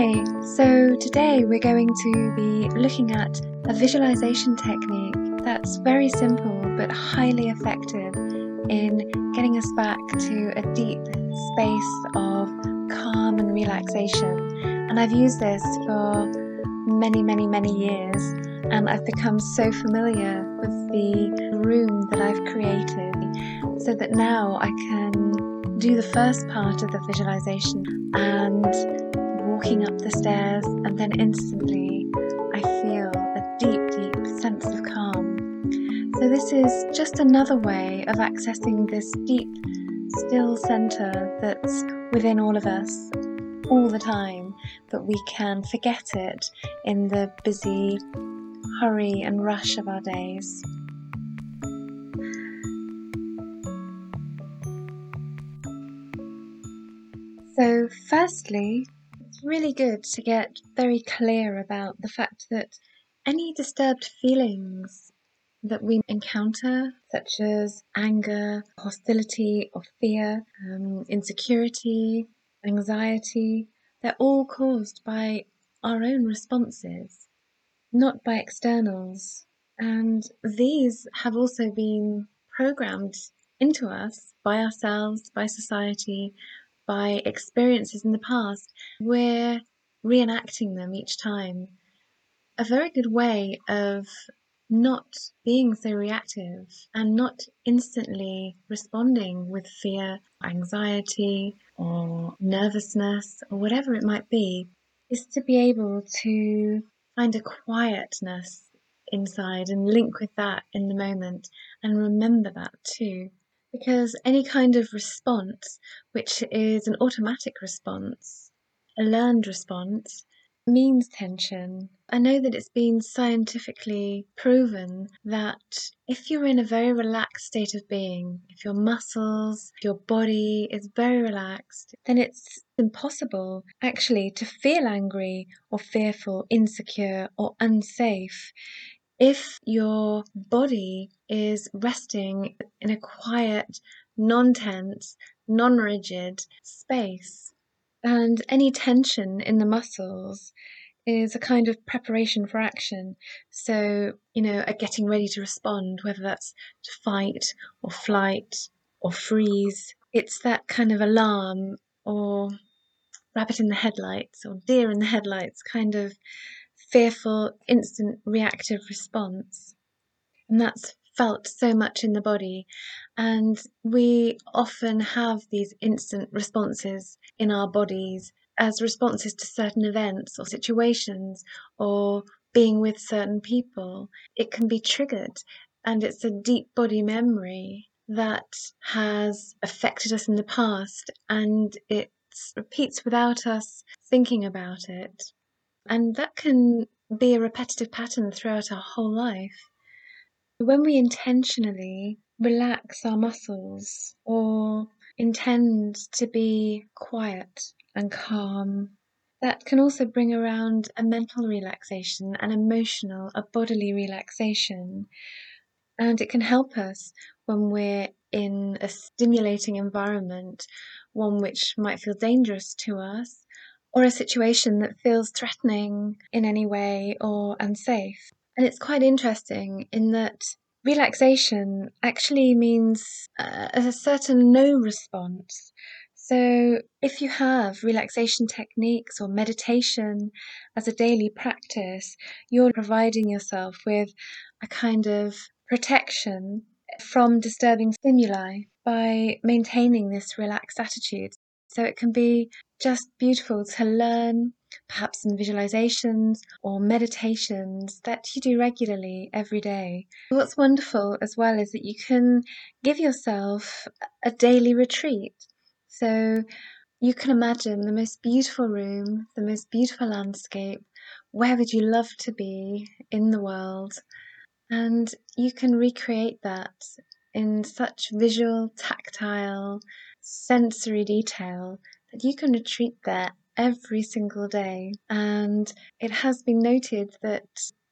Hi, so today we're going to be looking at a visualization technique that's very simple but highly effective in getting us back to a deep space of calm and relaxation. And I've used this for many, many, many years, and I've become so familiar with the room that I've created so that now I can do the first part of the visualization and walking up the stairs, and then instantly I feel a deep, deep sense of calm. So, this is just another way of accessing this deep, still center that's within all of us all the time, but we can forget it in the busy hurry and rush of our days. So, firstly, really good to get very clear about the fact that any disturbed feelings that we encounter, such as anger, hostility, or fear, um, insecurity, anxiety, they're all caused by our own responses, not by externals. And these have also been programmed into us by ourselves, by society, by experiences in the past, we're reenacting them each time. A very good way of not being so reactive and not instantly responding with fear, anxiety, or nervousness, or whatever it might be, is to be able to find a quietness inside and link with that in the moment and remember that too because any kind of response, which is an automatic response, a learned response, means tension. I know that it's been scientifically proven that if you're in a very relaxed state of being, if your muscles, your body is very relaxed, then it's impossible actually to feel angry or fearful, insecure, or unsafe if your body is resting in a quiet, non tense, non rigid space, and any tension in the muscles is a kind of preparation for action. So, you know, a getting ready to respond, whether that's to fight or flight or freeze, it's that kind of alarm or rabbit in the headlights or deer in the headlights kind of fearful, instant reactive response. And that's felt so much in the body. And we often have these instant responses in our bodies as responses to certain events or situations or being with certain people. It can be triggered, and it's a deep body memory that has affected us in the past and it repeats without us thinking about it. And that can be a repetitive pattern throughout our whole life. When we intentionally relax our muscles or intend to be quiet and calm, that can also bring around a mental relaxation, an emotional, a bodily relaxation. And it can help us when we're in a stimulating environment, one which might feel dangerous to us, or a situation that feels threatening in any way or unsafe. And it's quite interesting in that relaxation actually means uh, a certain no response. So, if you have relaxation techniques or meditation as a daily practice, you're providing yourself with a kind of protection from disturbing stimuli by maintaining this relaxed attitude. So it can be just beautiful to learn, perhaps some visualizations or meditations that you do regularly every day. What's wonderful as well is that you can give yourself a daily retreat. So you can imagine the most beautiful room, the most beautiful landscape. Where would you love to be in the world? And you can recreate that in such visual, tactile, sensory detail that you can retreat there every single day. And it has been noted that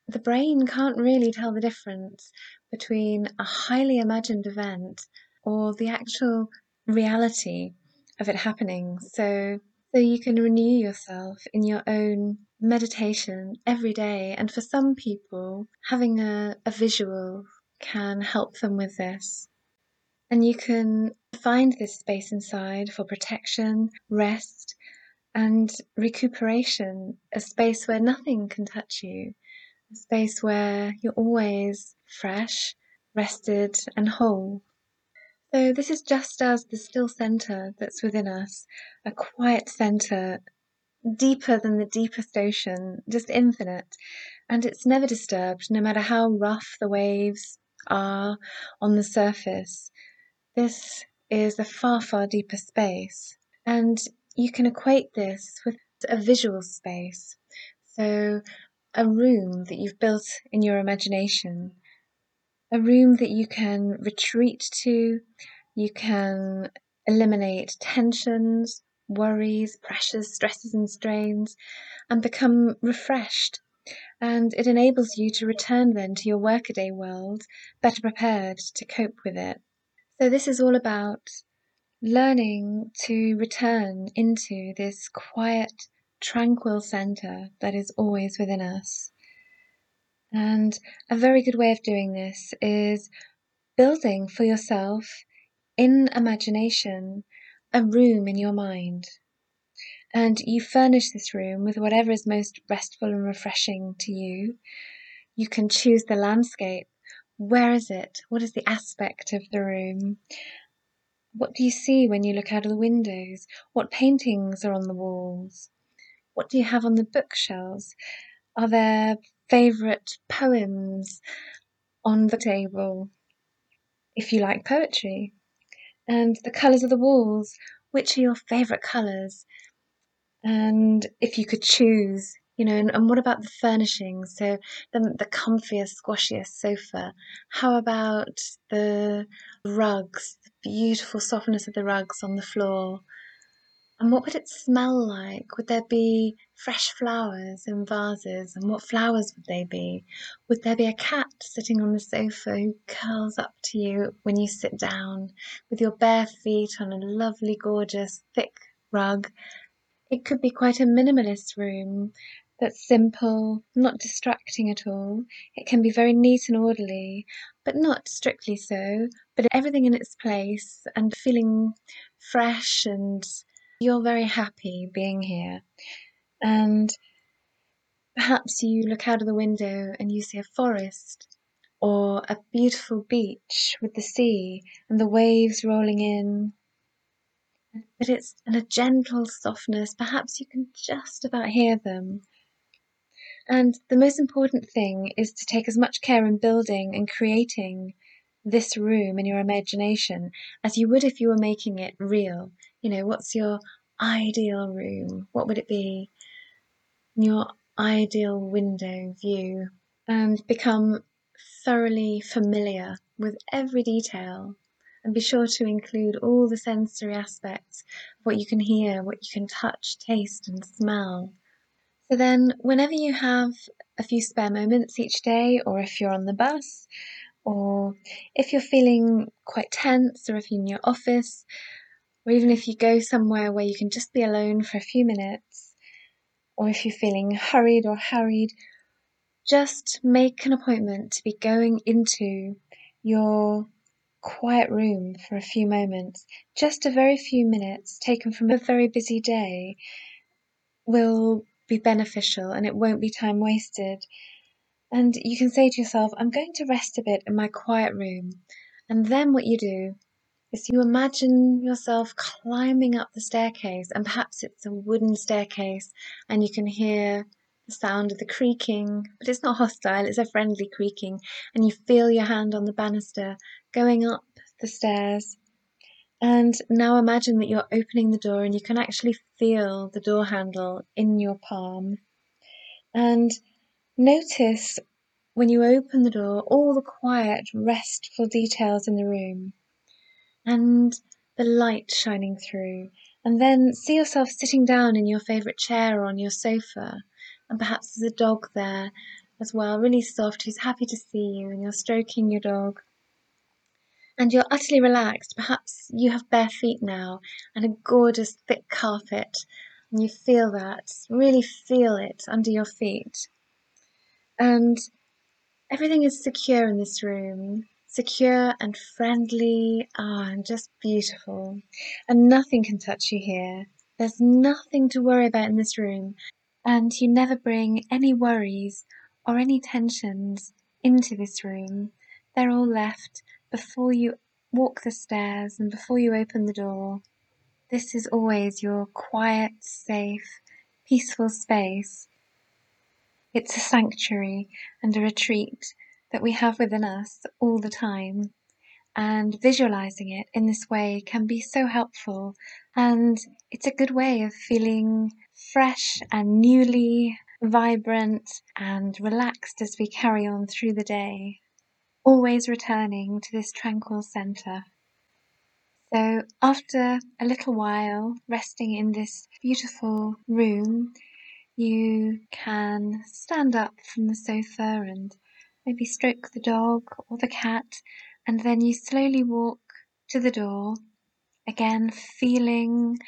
the brain can't really tell the difference between a highly imagined event or the actual reality of it happening. So, So you can renew yourself in your own meditation every day. And for some people, having a, a visual can help them with this. And you can find this space inside for protection, rest, and recuperation, a space where nothing can touch you, a space where you're always fresh, rested, and whole. So, this is just as the still center that's within us, a quiet center deeper than the deepest ocean, just infinite, and it's never disturbed, no matter how rough the waves are on the surface. This is a far, far deeper space. And you can equate this with a visual space. So, a room that you've built in your imagination, a room that you can retreat to, you can eliminate tensions, worries, pressures, stresses, and strains, and become refreshed. And it enables you to return then to your workaday world better prepared to cope with it. So, this is all about learning to return into this quiet, tranquil center that is always within us. And a very good way of doing this is building for yourself in imagination a room in your mind. And you furnish this room with whatever is most restful and refreshing to you. You can choose the landscape. Where is it? What is the aspect of the room? What do you see when you look out of the windows? What paintings are on the walls? What do you have on the bookshelves? Are there favourite poems on the table? If you like poetry. And the colours of the walls. Which are your favourite colours? And if you could choose, you know, and, and what about the furnishings? So the, the comfiest, squashiest sofa. How about the rugs, the beautiful softness of the rugs on the floor? And what would it smell like? Would there be fresh flowers in vases? And what flowers would they be? Would there be a cat sitting on the sofa who curls up to you when you sit down with your bare feet on a lovely, gorgeous, thick rug? It could be quite a minimalist room that's simple, not distracting at all. It can be very neat and orderly, but not strictly so, but everything in its place and feeling fresh and you're very happy being here. And perhaps you look out of the window and you see a forest or a beautiful beach with the sea and the waves rolling in. But it's in a gentle softness, perhaps you can just about hear them. And the most important thing is to take as much care in building and creating this room in your imagination as you would if you were making it real. You know, what's your ideal room? What would it be? Your ideal window view. And become thoroughly familiar with every detail and be sure to include all the sensory aspects of what you can hear, what you can touch, taste, and smell. So then, whenever you have a few spare moments each day, or if you're on the bus, or if you're feeling quite tense, or if you're in your office, or even if you go somewhere where you can just be alone for a few minutes, or if you're feeling hurried or harried, just make an appointment to be going into your quiet room for a few moments. Just a very few minutes taken from a very busy day will be beneficial and it won't be time wasted. And you can say to yourself, I'm going to rest a bit in my quiet room. And then what you do is you imagine yourself climbing up the staircase, and perhaps it's a wooden staircase, and you can hear the sound of the creaking, but it's not hostile, it's a friendly creaking, and you feel your hand on the banister going up the stairs. And now imagine that you're opening the door and you can actually feel the door handle in your palm. And notice when you open the door all the quiet, restful details in the room and the light shining through. And then see yourself sitting down in your favourite chair or on your sofa. And perhaps there's a dog there as well, really soft, who's happy to see you, and you're stroking your dog and you're utterly relaxed. Perhaps you have bare feet now and a gorgeous thick carpet and You feel that, really feel it under your feet. And everything is secure in this room, secure and friendly, ah, and just beautiful. And nothing can touch you here. There's nothing to worry about in this room, and you never bring any worries or any tensions into this room. They're all left before you walk the stairs and before you open the door. This is always your quiet, safe, peaceful space. It's a sanctuary and a retreat that we have within us all the time. And visualizing it in this way can be so helpful. And it's a good way of feeling fresh and newly vibrant and relaxed as we carry on through the day, always returning to this tranquil center. So, after a little while resting in this beautiful room, you can stand up from the sofa and maybe stroke the dog or the cat, and then you slowly walk to the door, again feeling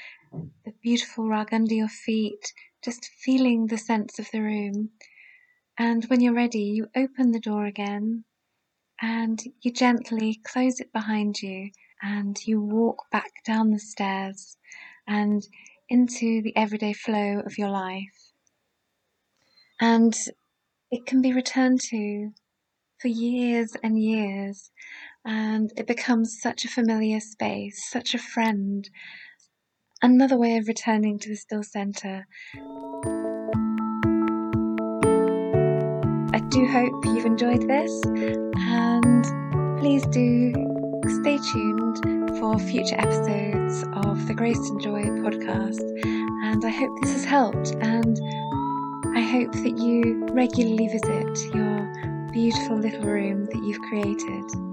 the beautiful rug under your feet, just feeling the sense of the room. And when you're ready, you open the door again and you gently close it behind you and you walk back down the stairs and into the everyday flow of your life. And it can be returned to for years and years. And it becomes such a familiar space, such a friend. Another way of returning to the still center. Do hope you've enjoyed this, and please do stay tuned for future episodes of the Grace and Joy podcast. And I hope this has helped, and I hope that you regularly visit your beautiful little room that you've created.